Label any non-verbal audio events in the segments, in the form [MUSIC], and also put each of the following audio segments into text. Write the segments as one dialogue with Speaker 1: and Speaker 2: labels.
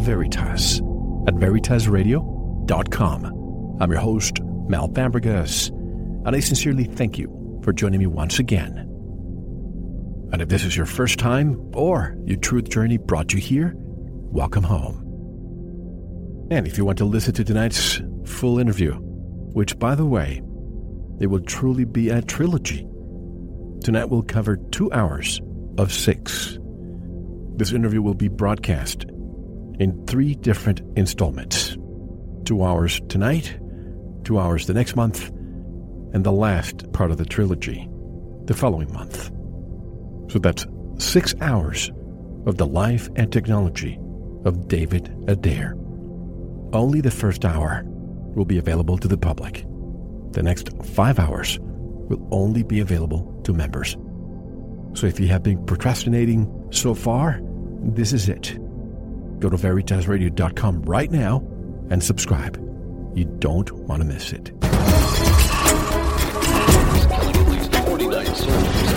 Speaker 1: Veritas at veritasradio.com. I'm your host, Mel Fabregas, and I sincerely thank you for joining me once again. And if this is your first time or your truth journey brought you here, welcome home. And if you want to listen to tonight's full interview, which, by the way, it will truly be a trilogy, tonight we'll cover two hours of six. This interview will be broadcast in three different installments two hours tonight, two hours the next month, and the last part of the trilogy the following month. So that's six hours of the life and technology of David Adair. Only the first hour will be available to the public. The next five hours will only be available to members. So if you have been procrastinating so far, this is it. Go to veritasradio.com right now and subscribe. You don't want to miss it.
Speaker 2: killing at least 49 soldiers.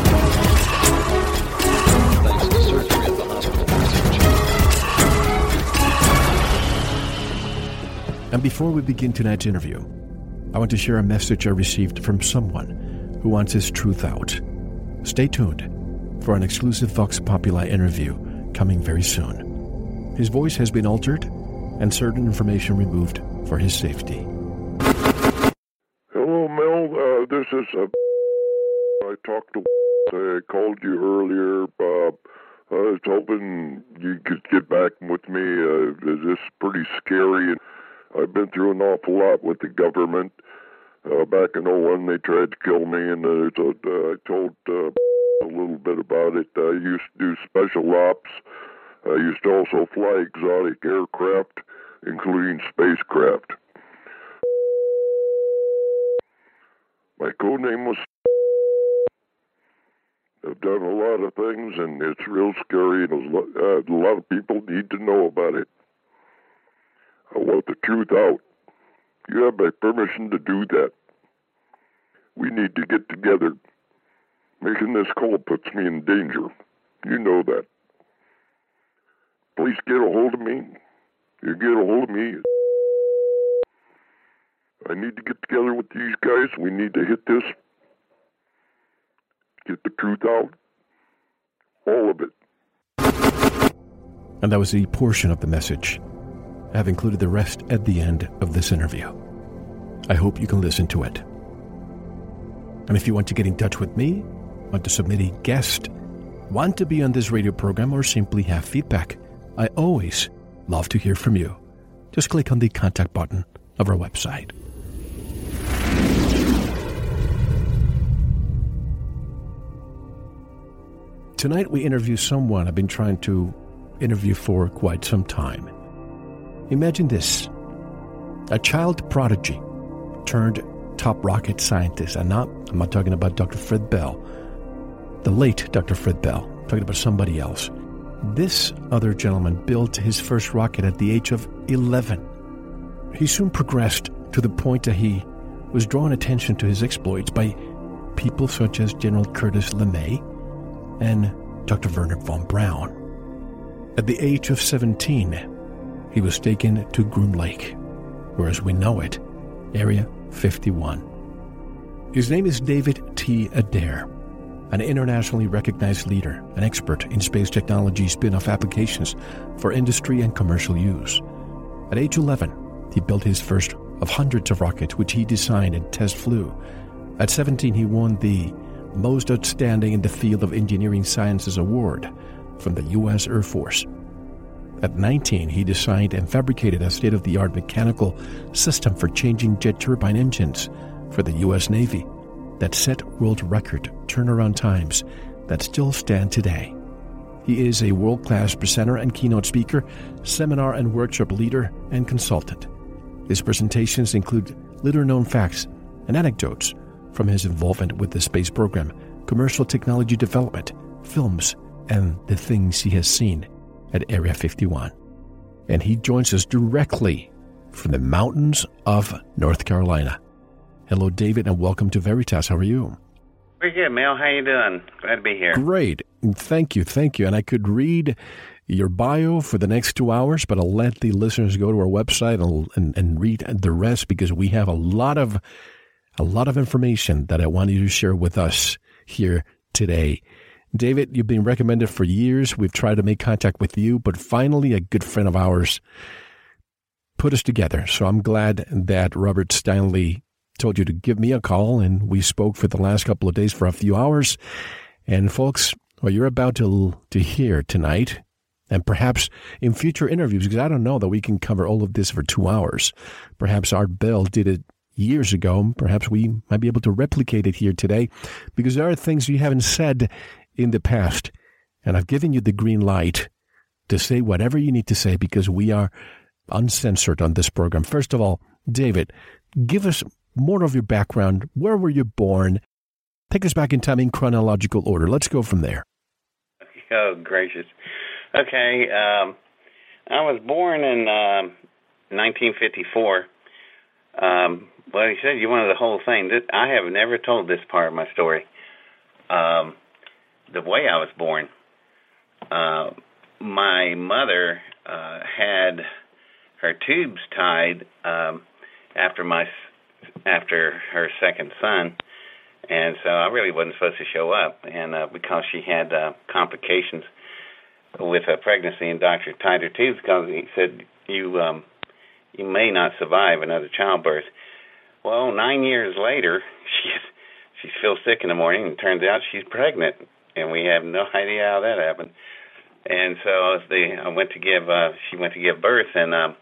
Speaker 2: Thanks to surgery at the hospital
Speaker 1: And before we begin tonight's interview, I want to share a message I received from someone who wants his truth out. Stay tuned for an exclusive Vox Populi interview coming very soon. His voice has been altered and certain information removed for his safety.
Speaker 3: Hello, Mel. Uh, this is uh, I talked to. I called you earlier. Uh, I was hoping you could get back with me. Uh, this is pretty scary. I've been through an awful lot with the government. Uh, back in '01, they tried to kill me, and uh, I told uh, a little bit about it. I used to do special ops. I used to also fly exotic aircraft, including spacecraft. My code name was. I've done a lot of things, and it's real scary. And uh, a lot of people need to know about it. I want the truth out. You have my permission to do that. We need to get together. Making this call puts me in danger. You know that. Please get a hold of me. You get a hold of me. I need to get together with these guys. We need to hit this. Get the truth out. All of it.
Speaker 1: And that was a portion of the message. I have included the rest at the end of this interview. I hope you can listen to it. And if you want to get in touch with me, want to submit a guest, want to be on this radio program, or simply have feedback, I always love to hear from you. Just click on the contact button of our website. Tonight we interview someone I've been trying to interview for quite some time. Imagine this a child prodigy turned top rocket scientist. And not, I'm not talking about Dr. Fred Bell, the late Dr. Fred Bell. I'm talking about somebody else. This other gentleman built his first rocket at the age of 11. He soon progressed to the point that he was drawing attention to his exploits by people such as General Curtis LeMay and Dr. Werner von Braun. At the age of 17, he was taken to Groom Lake, or as we know it, Area 51. His name is David T. Adair, an internationally recognized leader, an expert in space technology spin off applications for industry and commercial use. At age 11, he built his first of hundreds of rockets which he designed and test flew. At 17, he won the Most Outstanding in the Field of Engineering Sciences Award from the U.S. Air Force. At 19, he designed and fabricated a state of the art mechanical system for changing jet turbine engines for the U.S. Navy that set world record turnaround times that still stand today. He is a world class presenter and keynote speaker, seminar and workshop leader, and consultant. His presentations include little known facts and anecdotes from his involvement with the space program, commercial technology development, films, and the things he has seen at Area 51. And he joins us directly from the mountains of North Carolina. Hello, David, and welcome to Veritas. How are you?
Speaker 4: Very good, Mel. How you doing? Glad to be here.
Speaker 1: Great. Thank you. Thank you. And I could read your bio for the next two hours, but I'll let the listeners go to our website and, and, and read the rest because we have a lot of a lot of information that I want you to share with us here today. David, you've been recommended for years. We've tried to make contact with you, but finally, a good friend of ours put us together. So I'm glad that Robert Stanley told you to give me a call, and we spoke for the last couple of days for a few hours. And folks, what you're about to to hear tonight, and perhaps in future interviews, because I don't know that we can cover all of this for two hours. Perhaps Art Bell did it years ago. Perhaps we might be able to replicate it here today, because there are things you haven't said in the past. And I've given you the green light to say whatever you need to say because we are uncensored on this program. First of all, David, give us more of your background. Where were you born? Take us back in time in chronological order. Let's go from there. [LAUGHS]
Speaker 4: Oh, gracious. Okay. Um, I was born in uh, 1954. Um, well, you said you wanted the whole thing. I have never told this part of my story. Um, the way I was born. Uh, my mother uh, had her tubes tied um, after my after her second son, and so I really wasn't supposed to show up. And uh, because she had uh, complications with a pregnancy, and doctor tied her tubes because he said you um, you may not survive another childbirth. Well, nine years later, [LAUGHS] she's she feels sick in the morning, and turns out she's pregnant and we have no [LAUGHS] idea how that happened. And so they, I went to give, uh, she went to give birth, and um,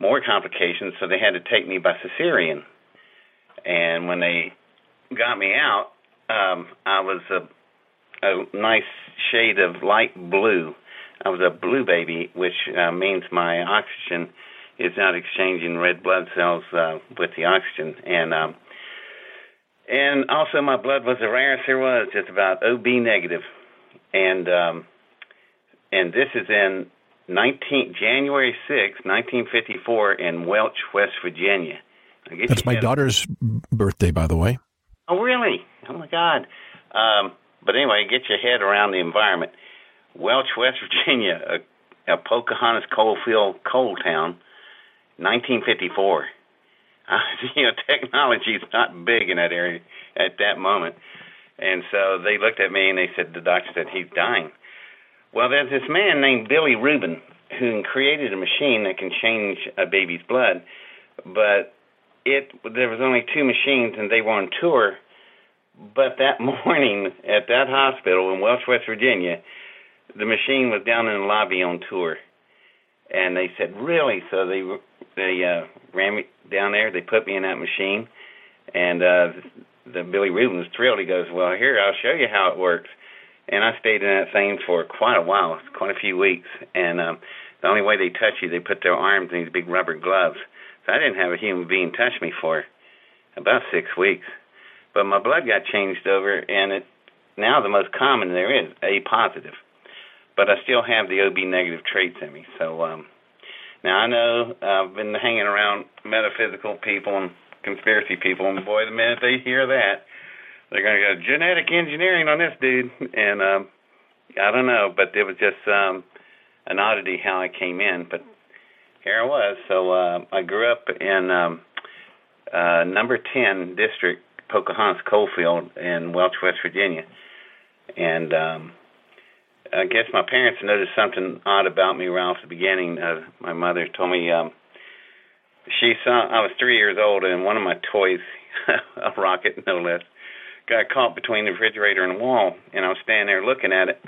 Speaker 4: more complications. So they had to take me by cesarean. And when they got me out, um, I was a, a nice shade of light blue. I was a blue baby, which uh, means my oxygen is not exchanging red blood cells uh, with the oxygen, and um, and also my blood was the rarest there was, just about OB negative, and um, and this is in 19 January 6, 1954, in Welch, West Virginia.
Speaker 1: That's my daughter's birthday, by the way.
Speaker 4: Oh, really? Oh my God! Um, but anyway, get your head around the environment. Welch, West Virginia, a, a Pocahontas coalfield coal town, 1954 uh, [LAUGHS] you know, technology is not big in that area at that moment. And so they looked at me and they said, the doctor said, he's dying. Well, there's this man named Billy Rubin who created a machine that can change a baby's blood, but it there was only two machines and they were on tour. But that [LAUGHS] morning at that hospital in Welch, West Virginia, the machine was down in the lobby on tour, and they said, "Really?" So they they uh, ran me down there. They put me in that machine, and uh, the Billy Rubin was thrilled. He goes, "Well, here I'll show you how it works." And I stayed in that thing for quite a while, quite a few weeks. And um, the only way they touch you, they put their arms in these big rubber gloves. So I didn't have a human being touch me for about six weeks. But my blood got changed over, and it now the most common there is A positive. But I still have the OB negative traits in me. So um, now I know I've been hanging around metaphysical people and conspiracy people, and boy, the minute they hear that, they're to go genetic engineering on this dude. And um, I don't know, but it was just um, an oddity how I came in. But here I was. So uh, I grew up in um, uh, number 10 district, Pocahontas Coalfield in Welch, West Virginia. And um, I guess my parents noticed something odd about me right off the beginning. Uh, my mother told me um, she saw I was three years old, and one of my toys, [LAUGHS] a rocket no less, got caught between the refrigerator and the wall, and I was standing there looking at it,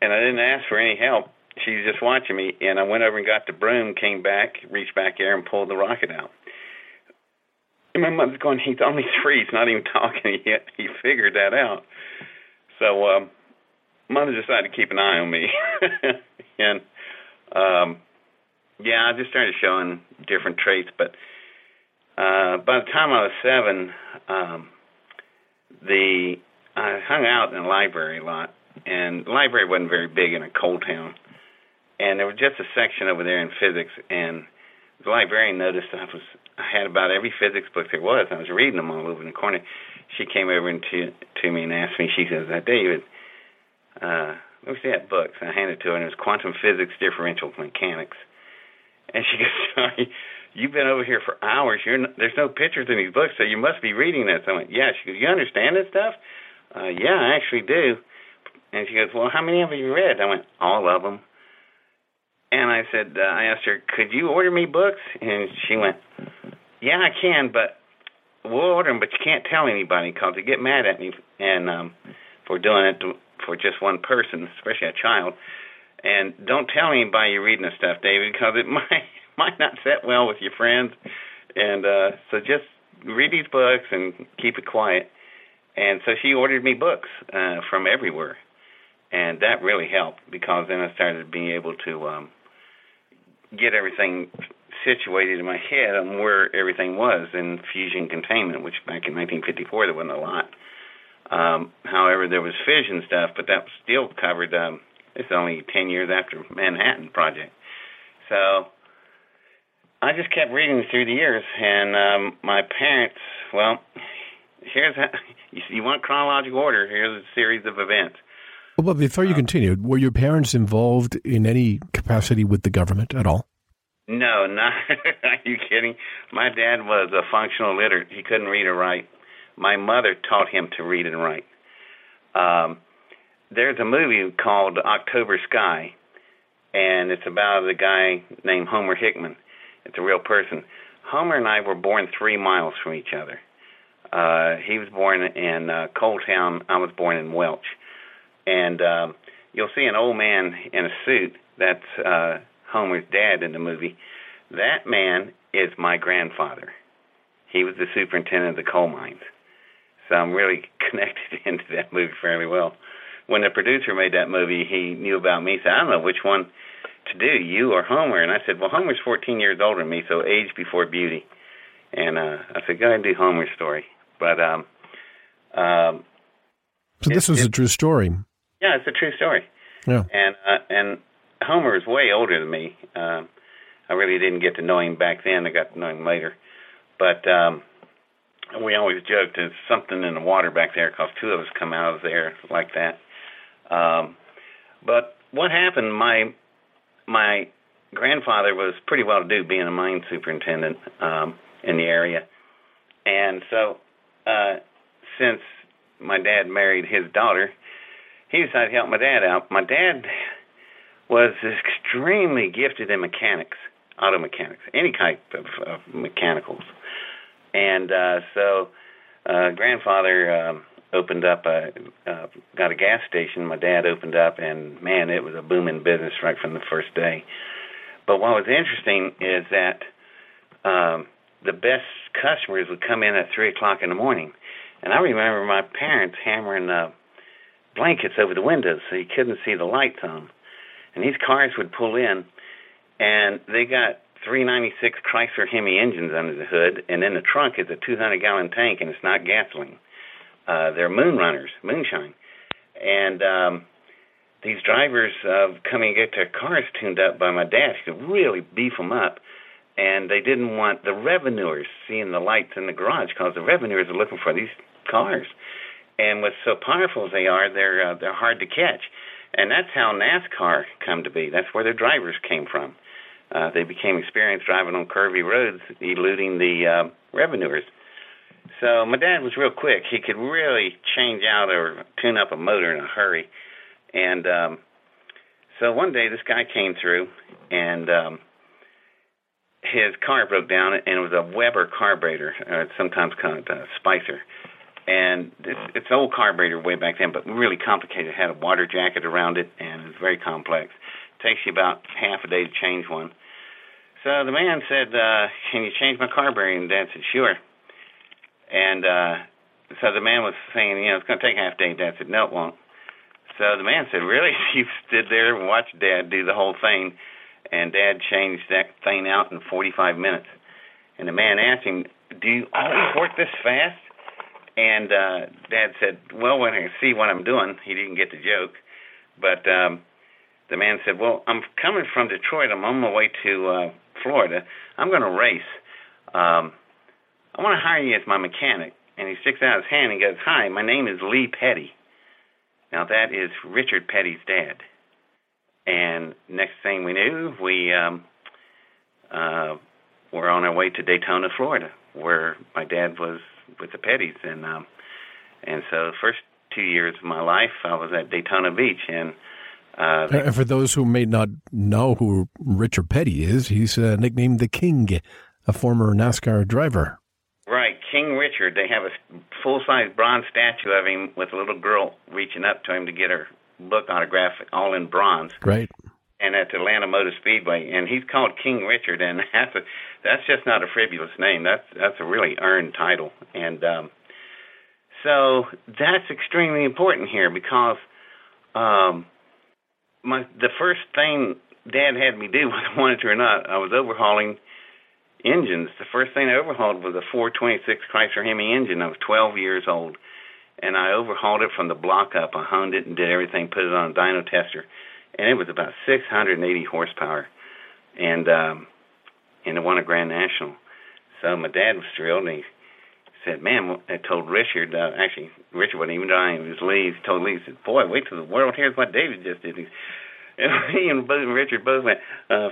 Speaker 4: and I didn't ask for any help. She was just watching me, and I went over and got the broom, came back, reached back there, and pulled the rocket out. And my mother's going, he's only three, he's not even [LAUGHS] talking yet. He figured that out. So, um, mother decided to keep an eye on me, [LAUGHS] and um, yeah, I just started showing different traits. But uh, by the time I was seven, um, the I hung out in the library a lot, and the library wasn't very big in a coal town, and there was just a section over there in physics, and the librarian noticed I was I had about every physics book there was. I was reading them all over in the corner. She came over and to to me and asked me. She says, "David, uh, let me see that book." So I handed it to her, and it was Quantum Physics Differential Mechanics. And she goes, [LAUGHS] "Sorry, you've been over here for hours. You're not, there's no pictures in these books, so you must be reading this." I went, "Yeah." She goes, "You understand this stuff?" Uh, yeah, I actually do. And she goes, "Well, how many have you read?" I went, "All of them." And I said, uh, I asked her, "Could you order me books?" And she went, "Yeah, I can, but we'll order them, but you can't tell anybody because they get mad at me and um, for doing it to, for just one person, especially a child." And don't tell anybody you're reading this stuff, David, because it [LAUGHS] might might not set well with your friends. And uh, so just read these books and keep it quiet. And so she ordered me books uh, from everywhere, and that really helped because then I started being able to um, get everything situated in my head on where everything was in fusion containment, which back in 1954 there wasn't a lot. Um, however, there was fission stuff, but that still covered. Um, it's only 10 years after Manhattan Project. So I just kept reading through the years, and um, my parents, well, here's how, [LAUGHS] you, you want chronological order. Here's a series of events.
Speaker 1: Well, but before you continue, were your parents involved in any capacity with the government at all?
Speaker 4: No, not. [LAUGHS] are you kidding? My dad was a functional illiterate. He couldn't read or write. My mother taught him to read and write. Um, there's a movie called October Sky, and it's about a guy named Homer Hickam. It's a real person. Homer and I were born three miles from each other. Uh, he was born in uh, Coal Town. I was born in Welch. And um, you'll see an old man in a suit. That's uh, Homer's dad in the movie. That man is my grandfather. He was the superintendent of the coal mines. So I'm really [LAUGHS] connected [LAUGHS] into that movie fairly well when the producer made that movie, he knew about me. Said, I don't know which one to do, you or Homer. And I said, Well, Homer's 14 years older than me, so age before beauty. And uh, I said, Go ahead and do Homer's story. But um, um,
Speaker 1: so this was a true story.
Speaker 4: Yeah, it's a true story.
Speaker 1: Yeah.
Speaker 4: And uh, and Homer is way older than me. Um, I really didn't get to know him back then. I got to know him later. But um, we always joked there's something in the water back there because two of us come out of there like that. Um, but what happened? My my grandfather was pretty well to do, being a mine superintendent um, in the area, and so uh, since my dad married his daughter, he decided to help my dad out. My dad was extremely gifted in mechanics, auto mechanics, any type of, of mechanicals, and uh, so uh, grandfather. Um, opened up a uh, got a gas station. My dad opened up, and man, it was a booming business right from the first day. But what was interesting is that um, the best customers would come in at three o'clock in the morning, and I remember my parents hammering uh, blankets over the windows so you couldn't see the lights on. And these cars would pull in, and they got 396 Chrysler Hemi engines under the hood, and in the trunk is a 200 gallon tank, and it's not gasoline. Uh, they're moon runners, moonshine, and um, these drivers uh, come and get their cars tuned up by my dad. He could really beef them up, and they didn't want the revenuers seeing the lights in the garage because the revenuers are looking for these cars. And what's so powerful as they are, they're uh, they're hard to catch, and that's how NASCAR come to be. That's where their drivers came from. Uh, they became experienced driving on curvy roads, eluding the uh, revenuers. So my dad was real quick. He could really change out or tune up a motor in a hurry. And um, so one day this guy came through, and um, his car broke down, and it was a Weber carburetor, uh, sometimes called a Spicer. And it's, it's an old carburetor way back then, but really complicated. It had a water jacket around it, and it was very complex. It takes you about half a day to change one. So the man said, uh, "Can you change my carburetor?" And Dad said, "Sure." And uh, so the man was saying, "You know, it's going to take half day." Dad said, "No, it won't." So the man said, "Really?" [LAUGHS] You stood there and watched Dad do the whole thing, and Dad changed that thing out in 45 minutes. And the man asked him, "Do you always work this fast?" And uh, Dad said, "Well, when I see what I'm doing," he didn't get the joke, but um, the man said, "Well, I'm coming from Detroit. I'm on my way to uh, Florida. I'm going to race. Um, I want to hire you as my mechanic." And he sticks out his hand and goes, "Hi, my name is Lee Petty." Now that is Richard Petty's dad. And next thing we knew, we um, uh, were on our way to Daytona, Florida, where my dad was with the Pettys, and um, and so the first two years of my life, I was at Daytona Beach, and uh,
Speaker 1: And for those who may not know who Richard Petty is, he's uh, nicknamed the King, a former NASCAR driver.
Speaker 4: King Richard. They have a full-size bronze statue of him with a little girl reaching up to him to get her book autograph, all in bronze.
Speaker 1: Right.
Speaker 4: and at the Atlanta Motor Speedway, and he's called King Richard, and [LAUGHS] that's a, that's just not a frivolous name. That's that's a really earned title, and um, so that's extremely important here because um, my the first thing Dad had me do, [LAUGHS] whether I wanted to or not, I was overhauling engines. The first thing I overhauled was a 426 Chrysler Hemi engine. I was 12 years old, and I overhauled it from the block up. I honed it and did everything, put it on a dyno tester and it was about 680 horsepower, and um, and it won a Grand National. So my dad was thrilled, and he said, "Man," I told Richard. Uh, actually, Richard wasn't even dying; it was Lee. He told Lee, he said, "Boy, wait till the world hears what David just did." And [LAUGHS] he and both, Richard both went, uh,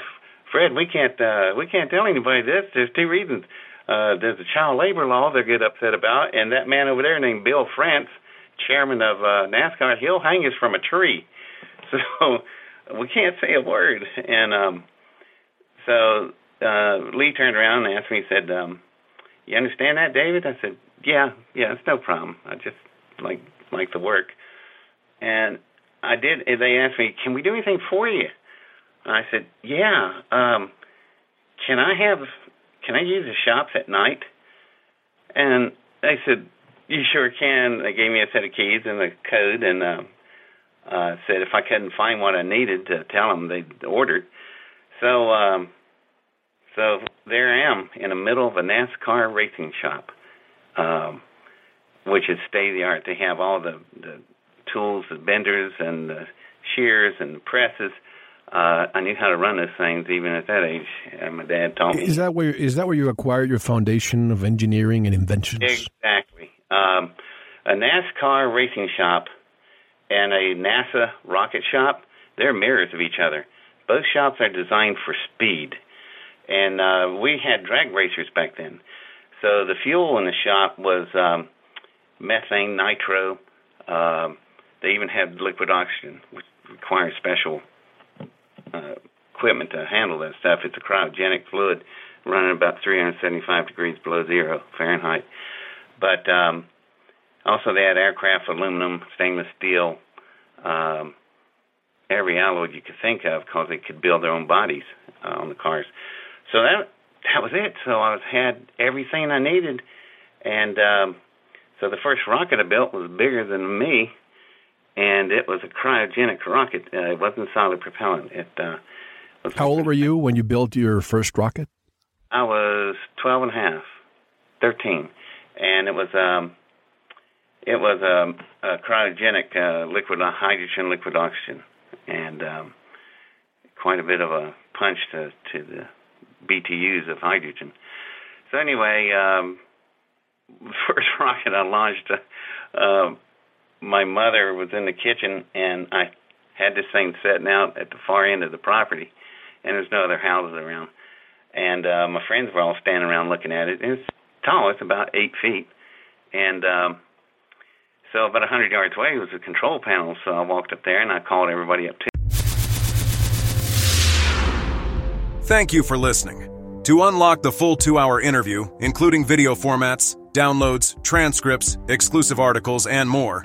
Speaker 4: "Fred, we can't uh, we can't tell anybody this. There's two reasons. Uh, there's a child labor law they'll get upset about, and that man over there named Bill France, chairman of uh, NASCAR, he'll hang us from a tree." [LAUGHS] So we can't say a word. And um, so uh, Lee turned around and asked me, he said, um, "You understand that, David?" I said, "Yeah, yeah, it's no problem. I just like like the work." And I did. They asked me, "Can we do anything for you?" And I said, "Yeah. Um, can I have? Can I use the shops at night?" And they said, "You sure can." They gave me a set of keys and a code, and uh, uh, said if I couldn't find what I needed to tell them, they'd order. So, um, so there I am in the middle of a NASCAR racing shop, um, which is state of the art. They have all the, the tools, the benders, and the shears and the presses. Uh, I knew how to run those things even at that age. And my dad taught me.
Speaker 1: Is that where is that where you acquired your foundation of engineering and inventions?
Speaker 4: Exactly. Um, a NASCAR racing shop and a NASA rocket shop, they're mirrors of each other. Both shops are designed for speed. And uh, we had drag racers back then. So the fuel in the shop was um, methane, nitro. Um, they even had liquid oxygen, which requires special uh, equipment to handle that stuff. It's a cryogenic fluid running about 375 degrees below zero Fahrenheit. But um, also, they had aircraft, aluminum, stainless steel, um, every alloy you could think of, because they could build their own bodies uh, on the cars. So that that was it. So I was, had everything I needed, and um, so the first rocket I built was bigger than me, and it was a cryogenic rocket. Uh, it wasn't solid propellant. It uh, was
Speaker 1: How old were you when you built your first rocket?
Speaker 4: I was twelve and a half, thirteen, and it was um, it was a, a cryogenic uh, liquid uh, hydrogen, liquid oxygen, and um, quite a bit of a punch to to the BTUs of hydrogen. So anyway, um, [LAUGHS] first [LAUGHS] rocket I launched, uh, uh, my mother was in the kitchen, and I had this thing setting out at the far end of the property, and there's no other houses around. And uh, my friends were all standing around looking at it. And it's tall; it's about eight feet, and um, So about a hundred yards away was a control panel. So I walked up there and I called everybody up too.
Speaker 5: Thank you for listening. To unlock the full two hour interview, including video formats, downloads, transcripts, exclusive articles, and more,